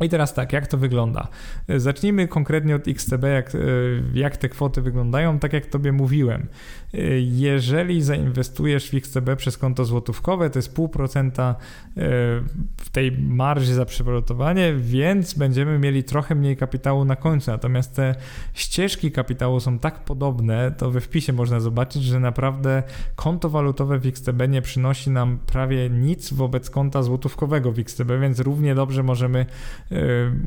A: I teraz tak, jak to wygląda? Zacznijmy konkretnie od XTB, jak, e, jak te kwoty wyglądają, tak jak Tobie mówiłem. E, jeżeli zainwestujesz w XTB przez konto złotówkowe, to jest 0,5% e, w tej marży za przewalutowanie, więc będziemy mieli trochę mniej kapitału na końcu. Natomiast te ścieżki kapitału są tak podobne, to we wpisie można zobaczyć, że naprawdę konto walutowe w XTB nie przynosi nam prawie nic wobec konta złotówkowego w XTB, więc równie dobrze możemy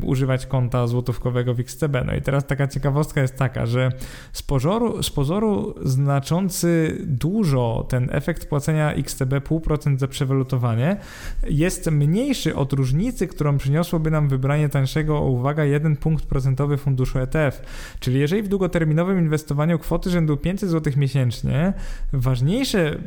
A: używać konta złotówkowego w XTB. No i teraz taka ciekawostka jest taka, że z pozoru, z pozoru znaczący dużo ten efekt płacenia XTB 0,5% za przewalutowanie jest mniejszy od różnicy, którą przyniosłoby nam wybranie tańszego, uwaga, 1 punkt procentowy funduszu ETF. Czyli jeżeli w długoterminowym inwestowaniu kwoty rzędu 500 zł miesięcznie, ważniejsze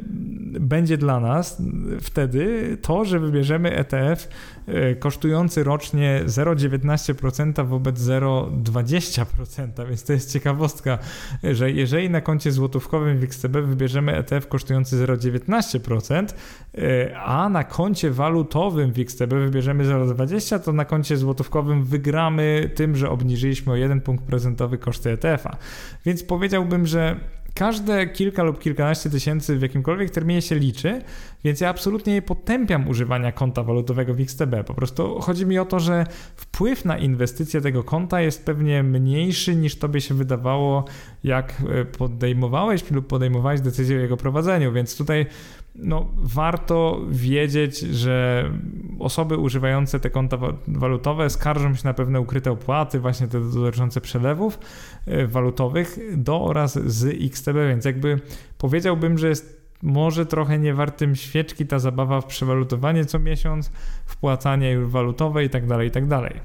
A: będzie dla nas wtedy to, że wybierzemy ETF e, kosztujący rocznie 0,19% wobec 0,20%, więc to jest ciekawostka, że jeżeli na koncie złotówkowym w XTB wybierzemy ETF kosztujący 0,19%, e, a na koncie walutowym w XTB wybierzemy 0,20%, to na koncie złotówkowym wygramy tym, że obniżyliśmy o 1 punkt procentowy koszty ETF-a. Więc powiedziałbym, że każde kilka lub kilkanaście tysięcy w jakimkolwiek terminie się liczy, więc ja absolutnie nie potępiam używania konta walutowego w XTB. Po prostu chodzi mi o to, że wpływ na inwestycje tego konta jest pewnie mniejszy niż tobie się wydawało, jak e, podejmowałeś lub podejmowałeś decyzję o jego prowadzeniu, więc tutaj no, warto wiedzieć, że osoby używające te konta walutowe skarżą się na pewne ukryte opłaty, właśnie te dotyczące przelewów e, walutowych do oraz z XTB, więc jakby powiedziałbym, że jest może trochę nie wartym świeczki ta zabawa w przewalutowanie co miesiąc, wpłacanie walutowe i tak dalej, i tak dalej.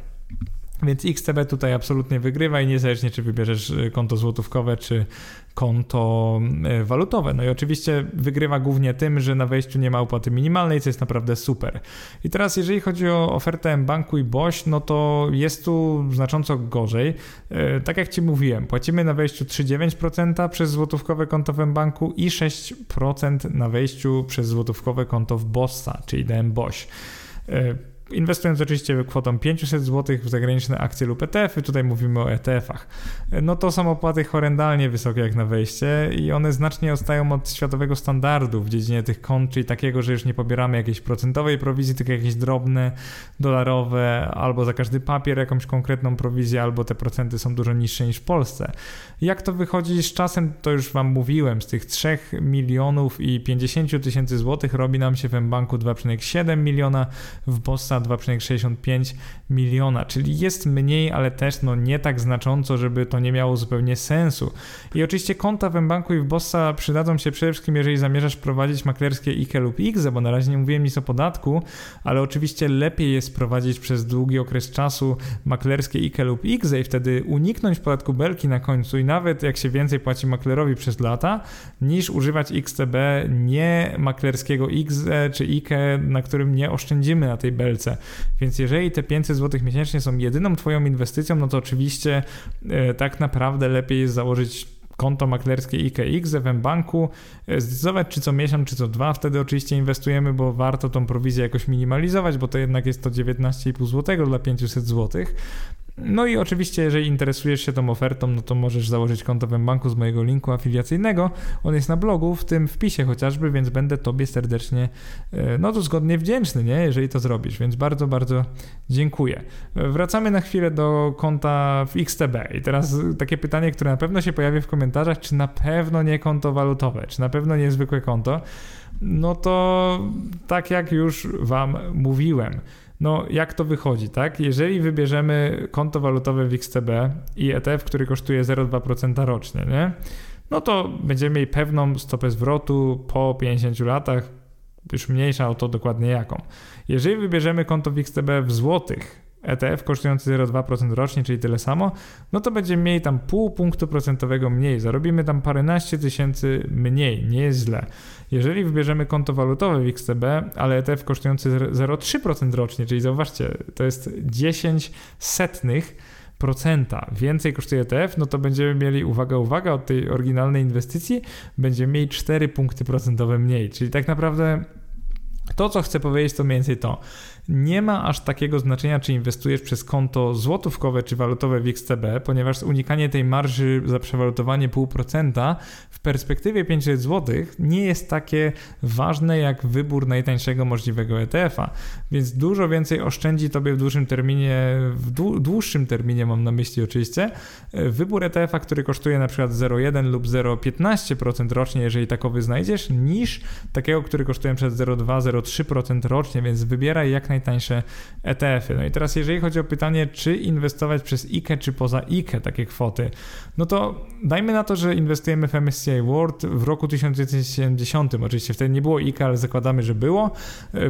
A: Więc XTB tutaj absolutnie wygrywa i niezależnie czy wybierzesz e, konto złotówkowe czy konto e, walutowe. No i oczywiście wygrywa głównie tym, że na wejściu nie ma opłaty minimalnej, co jest naprawdę super. I teraz jeżeli chodzi o ofertę banku i BOŚ, no to jest tu znacząco gorzej. E, tak jak Ci mówiłem, płacimy na wejściu 3,9% przez złotówkowe konto w banku i 6% na wejściu przez złotówkowe konto w Bossa, czyli DM BOŚ. Inwestując oczywiście kwotą 500 zł w zagraniczne akcje lub ETF-y, tutaj mówimy o ETF-ach, no to są opłaty horrendalnie wysokie jak na wejście i one znacznie odstają od światowego standardu w dziedzinie tych kont, czyli takiego, że już nie pobieramy jakiejś procentowej prowizji, tylko jakieś drobne, dolarowe, albo za każdy papier jakąś konkretną prowizję, albo te procenty są dużo niższe niż w Polsce. Jak to wychodzi z czasem, to już Wam mówiłem, z tych 3 milionów i 50 tysięcy złotych robi nam się w banku 2,7 miliona, w Bossa 2,65 miliona, czyli jest mniej, ale też no nie tak znacząco, żeby to nie miało zupełnie sensu. I oczywiście konta w mBanku i w Bossa przydadzą się przede wszystkim, jeżeli zamierzasz prowadzić maklerskie IKE lub IGZE, bo na razie nie mówiłem nic o podatku, ale oczywiście lepiej jest prowadzić przez długi okres czasu maklerskie IKE lub IGZE i wtedy uniknąć podatku belki na końcu i nawet jak się więcej płaci maklerowi przez lata, niż używać XTB nie maklerskiego IGZE czy IKE, na którym nie oszczędzimy na tej belce. Więc jeżeli te 500 zł miesięcznie są jedyną Twoją inwestycją, no to oczywiście e, tak naprawdę lepiej jest założyć konto maklerskie IKX w banku, e, zdecydować czy co miesiąc, czy co dwa, wtedy oczywiście inwestujemy, bo warto tą prowizję jakoś minimalizować, bo to jednak jest to 19,5 zł dla 500 zł. No i oczywiście, jeżeli interesujesz się tą ofertą, no to możesz założyć konto w banku z mojego linku afiliacyjnego. On jest na blogu, w tym wpisie chociażby, więc będę Tobie serdecznie, e, no to zgodnie wdzięczny, nie? jeżeli to zrobisz, więc bardzo, bardzo dziękuję. Wracamy na chwilę do konta w XTB i teraz takie pytanie, które na pewno się pojawi w komentarzach, czy na pewno nie konto walutowe, czy na pewno nie zwykłe konto? No to tak jak już Wam mówiłem, no jak to wychodzi, tak? Jeżeli wybierzemy konto walutowe w XTB i ETF, który kosztuje 0,2% rocznie, nie? No to będziemy mieli pewną stopę zwrotu po 50 latach, już mniejsza o to dokładnie jaką. Jeżeli wybierzemy konto w XTB w złotych, ETF kosztujący 0,2% rocznie, czyli tyle samo, no to będziemy mieli tam pół punktu procentowego mniej. Zarobimy tam paręnaście tysięcy mniej, nie jest źle. Jeżeli wybierzemy konto walutowe w XTB, ale ETF kosztujący 0,3% rocznie, czyli zauważcie, to jest 10 setnych procenta więcej kosztuje ETF, no to będziemy mieli, uwaga, uwaga, od tej oryginalnej inwestycji będziemy mieli 4 punkty procentowe mniej. Czyli tak naprawdę to, co chcę powiedzieć, to mniej więcej to nie ma aż takiego znaczenia, czy inwestujesz przez konto złotówkowe czy walutowe w XTB, ponieważ unikanie tej marży za przewalutowanie 0,5% w perspektywie 500 zł nie jest takie ważne jak wybór najtańszego możliwego ETF-a, więc dużo więcej oszczędzi tobie w dłuższym terminie, w dłuższym terminie mam na myśli oczywiście, wybór ETF-a, który kosztuje na przykład 0,1 lub 0,15% rocznie, jeżeli takowy znajdziesz, niż takiego, który kosztuje przez 0,2, 3% rocznie, więc wybieraj jak najtańsze ETF-y. No i teraz jeżeli chodzi o pytanie, czy inwestować przez IKE, czy poza IKE takie kwoty, no to dajmy na to, że inwestujemy w MSCI World w roku 1970. Oczywiście wtedy nie było IKE, ale zakładamy, że było.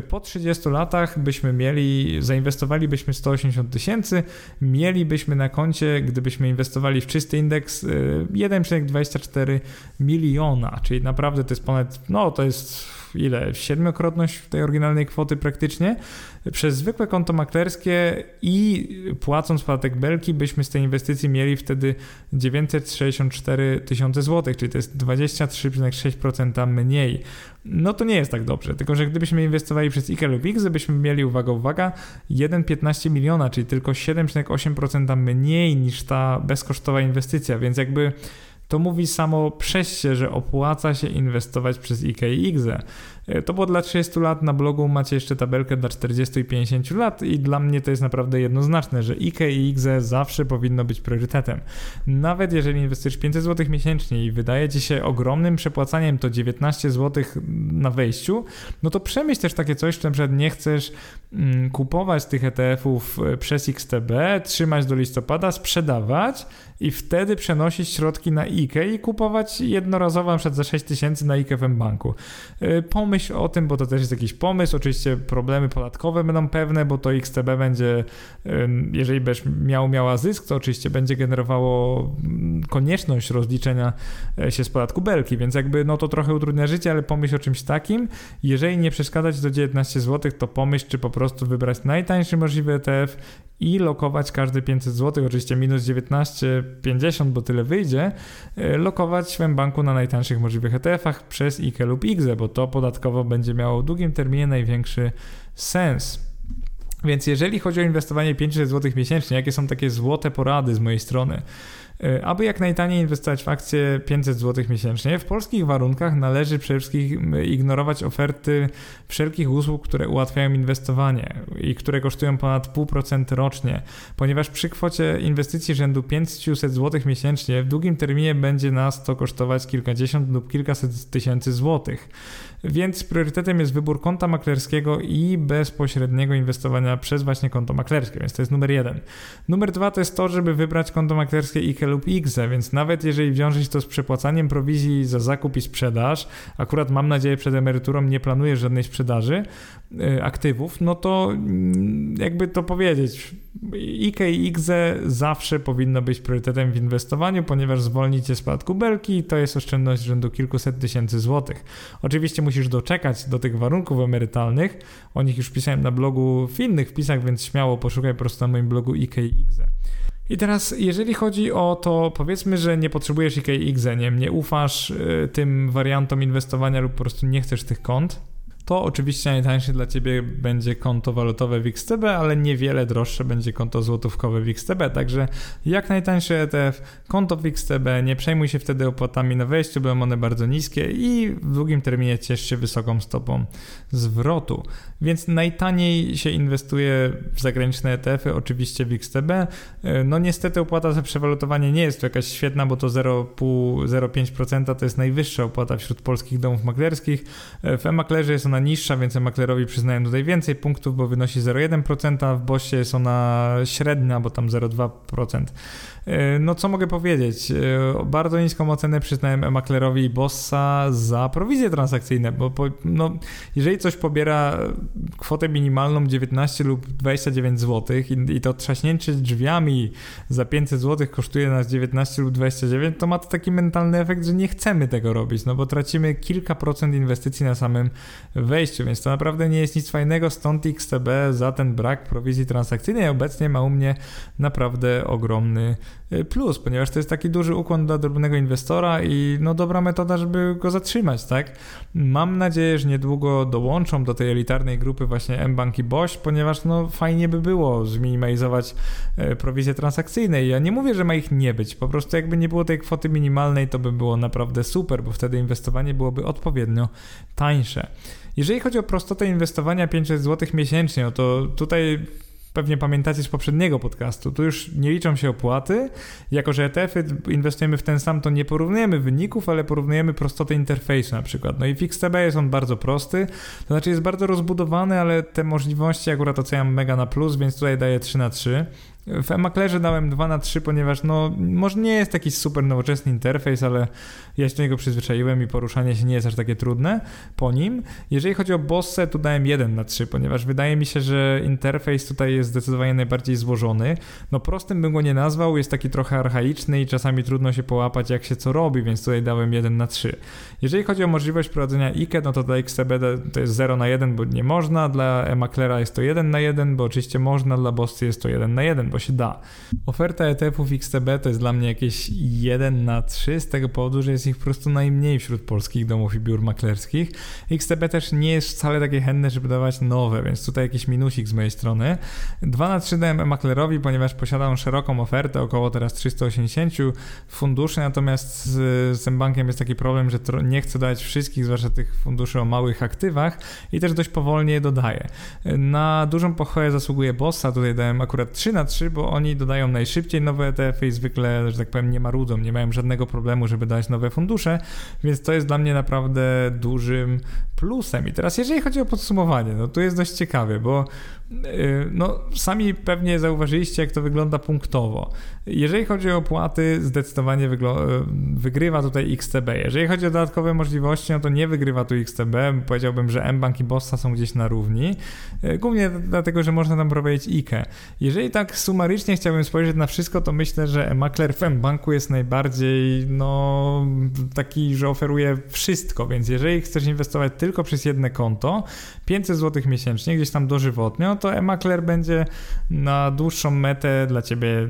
A: Po 30 latach byśmy mieli, zainwestowalibyśmy 180 tysięcy, mielibyśmy na koncie, gdybyśmy inwestowali w czysty indeks 1,24 y, miliona, czyli naprawdę to jest ponad, no to jest ile, siedmiokrotność tej oryginalnej kwoty praktycznie, przez zwykłe konto maklerskie i płacąc podatek belki byśmy z tej inwestycji mieli wtedy 964 tysiące złotych, czyli to jest 23,6% mniej. No to nie jest tak dobrze, tylko że gdybyśmy inwestowali przez IKE lub X, byśmy mieli, uwaga, uwaga, 1,15 miliona, czyli tylko 7,8% mniej niż ta bezkosztowa inwestycja, więc jakby to mówi samo przez się, że opłaca się inwestować przez IKX. E, to było dla 30 lat, na blogu macie jeszcze tabelkę dla 40 i 50 lat i dla mnie to jest naprawdę jednoznaczne, że IKX zawsze powinno być priorytetem. Nawet jeżeli inwestujesz 500 zł miesięcznie i wydaje ci się ogromnym przepłacaniem to 19 zł na wejściu, no to przemyśl też takie coś, że na przykład nie chcesz mm, kupować tych ETF-ów e, przez XTB, trzymać do listopada, sprzedawać i wtedy przenosić środki na IKE i kupować jednorazowo na przykład za 6 tysięcy na IKE w banku. Pomyśl pomyśl o tym, bo to też jest jakiś pomysł. Oczywiście problemy podatkowe będą pewne, bo to XTB będzie, jeżeli będziesz miał, miała zysk, to oczywiście będzie generowało mm, konieczność rozliczenia e, się z podatku belki, więc jakby no to trochę utrudnia życie, ale pomyśl o czymś takim. Jeżeli nie przeszkadzać do 19 zł, to pomyśl, czy po prostu wybrać najtańszy możliwy ETF i lokować każde 500 zł, oczywiście minus 19,50, bo tyle wyjdzie, e, lokować w banku na najtańszych możliwych ETF-ach przez IKE lub IGZE, bo to podatkowo będzie miało w długim terminie największy sens. Więc jeżeli chodzi o inwestowanie 500 zł miesięcznie, jakie są takie złote porady z mojej strony? E, aby jak najtaniej inwestować w akcje 500 zł miesięcznie, w polskich warunkach należy przede wszystkim ignorować oferty wszelkich usług, które ułatwiają inwestowanie i które kosztują ponad 0,5% rocznie, ponieważ przy kwocie inwestycji rzędu 500 zł miesięcznie w długim terminie będzie nas to kosztować kilkadziesiąt lub kilkaset tysięcy złotych. Więc priorytetem jest wybór konta maklerskiego i bezpośredniego inwestowania przez właśnie konto maklerskie, więc to jest numer jeden. Numer dwa to jest to, żeby wybrać konto maklerskie IKE lub IGZE, więc nawet jeżeli wiąże się to z przepłacaniem prowizji za zakup i sprzedaż, akurat mam nadzieję przed emeryturą nie planuję żadnej sprzedaży y, aktywów, no to mm, jakby to powiedzieć, IKE i IGZE zawsze powinno być priorytetem w inwestowaniu, ponieważ zwolni cię z belki i to jest oszczędność rzędu kilkuset tysięcy złotych. Oczywiście musisz doczekać do tych warunków emerytalnych, o nich już pisałem na blogu w innych wpisach, więc śmiało poszukaj po prostu na moim blogu IKE i IGZE. I teraz, jeżeli chodzi o to, powiedzmy, że nie potrzebujesz IKX, nie, nie ufasz y, tym wariantom inwestowania lub po prostu nie chcesz tych kont, to oczywiście najtańsze dla Ciebie będzie konto walutowe w XTB, ale niewiele droższe będzie konto złotówkowe w XTB, także jak najtańszy ETF, konto w XTB, nie przejmuj się wtedy opłatami na wejściu, będą one bardzo niskie i w długim terminie ciesz się wysoką stopą zwrotu. Więc najtaniej się inwestuje w zagraniczne ETF-y, oczywiście w XTB. No niestety opłata za przewalutowanie nie jest to jakaś świetna, bo to 0,5-0,5% to jest najwyższa opłata wśród polskich domów maklerskich. W e-maklerze jest ona niższa, więc maklerowi przyznają tutaj więcej punktów, bo wynosi 0,1%, a w Bossie jest ona średnia, bo tam 0,2%. E, no co mogę powiedzieć? E, bardzo niską ocenę przyznałem e-maklerowi i Bossa za prowizje transakcyjne, bo po, no, jeżeli coś pobiera kwotę minimalną 19 lub 29 zł i, i to trzaśnięcie drzwiami za 500 zł kosztuje nas 19 lub 29, to ma to taki mentalny efekt, że nie chcemy tego robić, no bo tracimy kilka procent inwestycji na samym wejściu, więc to naprawdę nie jest nic fajnego, stąd XTB za ten brak prowizji transakcyjnej obecnie ma u mnie naprawdę ogromny plus, ponieważ to jest taki duży ukłon dla drobnego inwestora i no dobra metoda, żeby go zatrzymać, tak? Mam nadzieję, że niedługo dołączą do tej elitarnej grupy właśnie mBank i Boś, ponieważ no fajnie by było zminimalizować y, prowizje transakcyjne. Ja nie mówię, że ma ich nie być, po prostu jakby nie było tej kwoty minimalnej, to by było naprawdę super, bo wtedy inwestowanie byłoby odpowiednio tańsze. Jeżeli chodzi o prostotę inwestowania 500 zł miesięcznie, no to tutaj pewnie pamiętacie z poprzedniego podcastu, tu już nie liczą się opłaty. Jako, że ETF-y inwestujemy w ten sam, to nie porównujemy wyników, ale porównujemy prostotę interfejsu na przykład. No i w XTB jest on bardzo prosty, to znaczy jest bardzo rozbudowany, ale te możliwości akurat oceniam mega na plus, więc tutaj daję 3 na 3. W eMaklerze dałem 2 na 3, ponieważ no, może nie jest taki super nowoczesny interfejs, ale ja się do niego przyzwyczaiłem i poruszanie się nie jest aż takie trudne po nim. Jeżeli chodzi o Bosse, tu dałem 1 na 3, ponieważ wydaje mi się, że interfejs tutaj jest zdecydowanie najbardziej złożony. No prostym bym go nie nazwał, jest taki trochę archaiczny i czasami trudno się połapać jak się co robi, więc tutaj dałem 1 na 3. Jeżeli chodzi o możliwość prowadzenia IKE, no to dla XTB to jest 0 na 1, bo nie można, dla eMaklera jest to 1 na 1, bo oczywiście można, dla Bossy jest to 1 na 1, bo się da. Oferta ETF-ów XTB to jest dla mnie jakieś 1 na 3 z tego powodu, że jest po prostu najmniej wśród polskich domów i biur maklerskich. XTB też nie jest wcale takie chętne, żeby dawać nowe, więc tutaj jakiś minusik z mojej strony. 2 na 3 dałem maklerowi, ponieważ posiadam szeroką ofertę, około teraz 380 funduszy, natomiast z, z tym bankiem jest taki problem, że nie chcę dać wszystkich, zwłaszcza tych funduszy o małych aktywach i też dość powolnie je dodaję. Na dużą pochwałę zasługuje Bossa, tutaj dałem akurat 3 na 3, bo oni dodają najszybciej nowe ETF-y i zwykle, że tak powiem, nie marudzą, nie mają żadnego problemu, żeby dać nowe fundusze, więc to jest dla mnie naprawdę dużym plusem. I teraz, jeżeli chodzi o podsumowanie, no to jest dość ciekawe, bo Y, no, sami pewnie zauważyliście, jak to wygląda punktowo. Jeżeli chodzi o opłaty, zdecydowanie y, wygrywa tutaj XTB. Jeżeli chodzi o dodatkowe możliwości, no to nie wygrywa tu XTB. Powiedziałbym, że mBank i Bossa są gdzieś na równi. Y, głównie dlatego, że można tam prowadzić IKE. Jeżeli tak sumarycznie chciałbym spojrzeć na wszystko, to myślę, że makler w mBanku jest najbardziej no, taki, że oferuje wszystko. Więc jeżeli chcesz inwestować tylko przez jedne konto, 500 zł miesięcznie, gdzieś tam dożywotnio, to e-makler będzie na dłuższą metę dla ciebie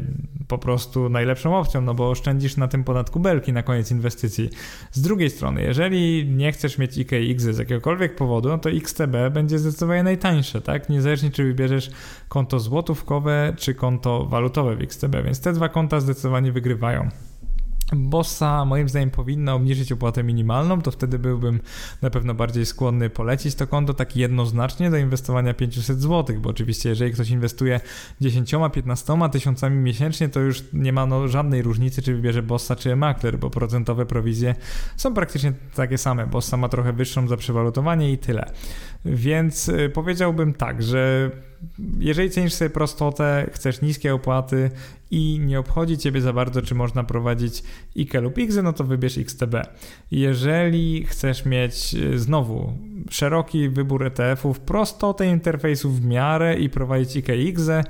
A: po prostu najlepszą opcją, no bo oszczędzisz na tym podatku belki na koniec inwestycji. Z drugiej strony, jeżeli nie chcesz mieć IKX z jakiegokolwiek powodu, no to XTB będzie zdecydowanie najtańsze, tak? Niezależnie czy wybierzesz konto złotówkowe czy konto walutowe w XTB, więc te dwa konta zdecydowanie wygrywają. Bossa moim zdaniem powinna obniżyć opłatę minimalną, to wtedy byłbym na pewno bardziej skłonny polecić to konto tak jednoznacznie do inwestowania 500 zł, bo oczywiście jeżeli ktoś inwestuje 10-15 tysiącami miesięcznie, to już nie ma no żadnej różnicy, czy wybierze Bossa czy Makler, bo procentowe prowizje są praktycznie takie same. Bossa ma trochę wyższą za przewalutowanie i tyle. Więc y, powiedziałbym tak, że jeżeli cenisz sobie prostotę, chcesz niskie opłaty i nie obchodzi Ciebie za bardzo, czy można prowadzić IKE lub IGZE, no to wybierz XTB. Jeżeli chcesz mieć y, znowu szeroki wybór ETF-ów, prostotę interfejsu w miarę i prowadzić IKE IGZE,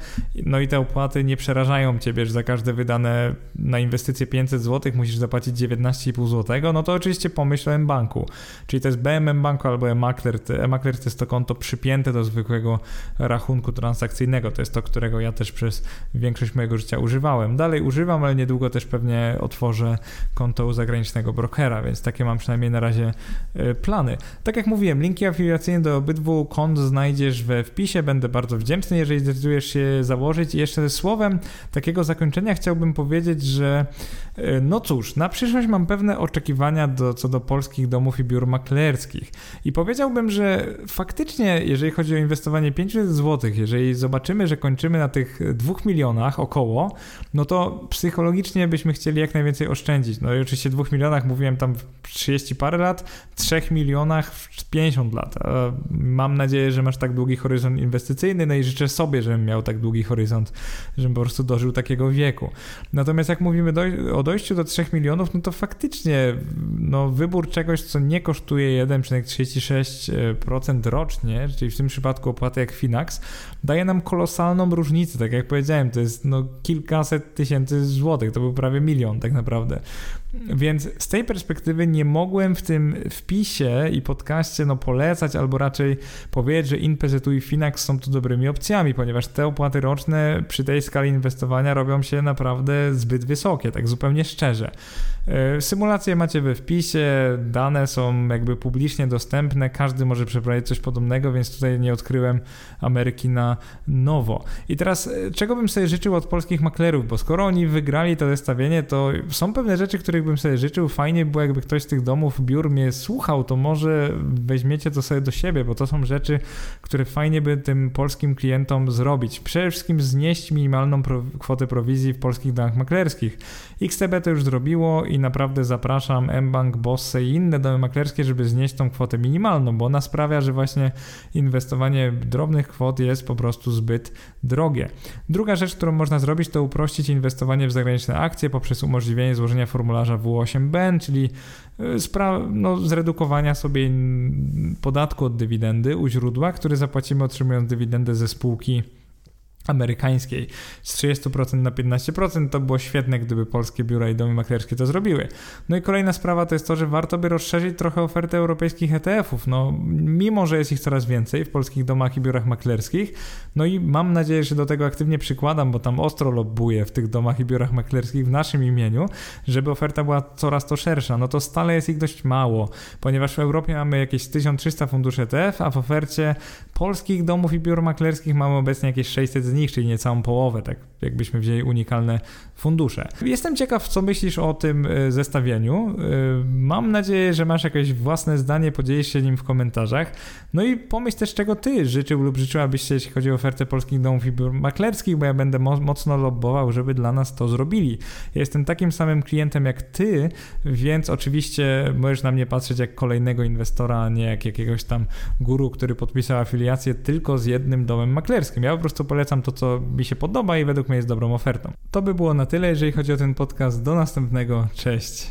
A: no i te opłaty nie przerażają Ciebie, że za każde wydane na inwestycje 500 zł musisz zapłacić 19,5 zł, no to oczywiście pomyśl o M-Banku, czyli to jest BMM Banku albo E-Makler. E-Makler to jest to konto przypięte do zwykłego rachunku transakcyjnego, to jest to, którego ja też przez większość mojego życia używałem. Dalej używam, ale niedługo też pewnie otworzę konto u zagranicznego brokera, więc takie mam przynajmniej na razie e, plany. Tak jak mówiłem, linki afiliacyjne do obydwu kont znajdziesz we wpisie. Będę bardzo wdzięczny, jeżeli zdecydujesz się założyć. I jeszcze słowem takiego zakończenia chciałbym powiedzieć, że e, no cóż, na przyszłość mam pewne oczekiwania do, co do polskich domów i biur maklerskich. I powiedziałbym, że faktycznie, jeżeli chodzi o inwestowanie 500 zł, jeżeli zobaczymy, że kończymy na tych 2 milionach około, no to psychologicznie byśmy chcieli jak najwięcej oszczędzić. No i oczywiście 2 milionach mówiłem tam w 30 parę lat, 3 milionach w 50 lat. Mam nadzieję, że masz tak długi horyzont inwestycyjny, no i życzę sobie, żebym miał tak długi horyzont, żebym po prostu dożył takiego wieku. Natomiast jak mówimy doj o dojściu do 3 milionów, no to faktycznie no, wybór czegoś, co nie kosztuje 1,36% rocznie, czyli w tym przypadku opłaty jak Finax, daje nam kolosalną różnicę. Tak jak powiedziałem, to jest no, kilkaset tysięcy złotych, to był prawie milion tak naprawdę. Więc z tej perspektywy nie mogłem w tym wpisie i podcaście no, polecać albo raczej powiedzieć, że InPZU i Finax są tu dobrymi opcjami, ponieważ te opłaty roczne przy tej skali inwestowania robią się naprawdę zbyt wysokie, tak zupełnie szczerze. E, symulacje macie we wpisie, dane są jakby publicznie dostępne, każdy może przeprowadzić coś podobnego, więc tutaj nie odkryłem Ameryki na nowo. I teraz e, czego bym sobie życzył od polskich maklerów, bo skoro oni wygrali to zestawienie, to są pewne rzeczy, których bym sobie życzył. Fajnie było, jakby ktoś z tych domów, biur mnie słuchał, to może weźmiecie to sobie do siebie, bo to są rzeczy, które fajnie by tym polskim klientom zrobić. Przede wszystkim znieść minimalną pro kwotę prowizji w polskich domach maklerskich. XTB to już zrobiło i naprawdę zapraszam mBank, Bosse i inne domy maklerskie, żeby znieść tą kwotę minimalną, bo ona sprawia, że właśnie inwestowanie drobnych kwot jest po prostu zbyt drogie. Druga rzecz, którą można zrobić, to uprościć inwestowanie w zagraniczne akcje poprzez umożliwienie złożenia formularza W8BN, czyli y, no, zredukowania sobie podatku od dywidendy u źródła, który zapłacimy otrzymując dywidendę ze spółki amerykańskiej z 30% na 15%, to było świetne, gdyby polskie biura i domy maklerskie to zrobiły. No i kolejna sprawa to jest to, że warto by rozszerzyć trochę ofertę europejskich ETF-ów. No, mimo, że jest ich coraz więcej w polskich domach i biurach maklerskich, no i mam nadzieję, że do tego aktywnie przykładam, bo tam ostro lobbuję w tych domach i biurach maklerskich w naszym imieniu, żeby oferta była coraz to szersza. No to stale jest ich dość mało, ponieważ w Europie mamy jakieś 1300 funduszy ETF, a w ofercie polskich domów i biur maklerskich mamy obecnie jakieś 600 z nich, czyli niecałą połowę, tak jakbyśmy wzięli unikalne fundusze. Jestem ciekaw, co myślisz o tym e, zestawieniu. E, mam nadzieję, że masz jakieś własne zdanie, podzielisz się nim w komentarzach. No i pomyśl też, czego ty życzył lub życzyłabyś się, jeśli chodzi o ofertę polskich domów i biur maklerskich, bo ja będę mo mocno lobbował, żeby dla nas to zrobili. Ja jestem takim samym klientem jak ty, więc oczywiście możesz na mnie patrzeć jak kolejnego inwestora, a nie jak jakiegoś tam guru, który podpisał afiliację tylko z jednym domem maklerskim. Ja po prostu polecam to, co mi się podoba i według mnie jest dobrą ofertą. To by było na tyle, jeżeli chodzi o ten podcast. Do następnego. Cześć.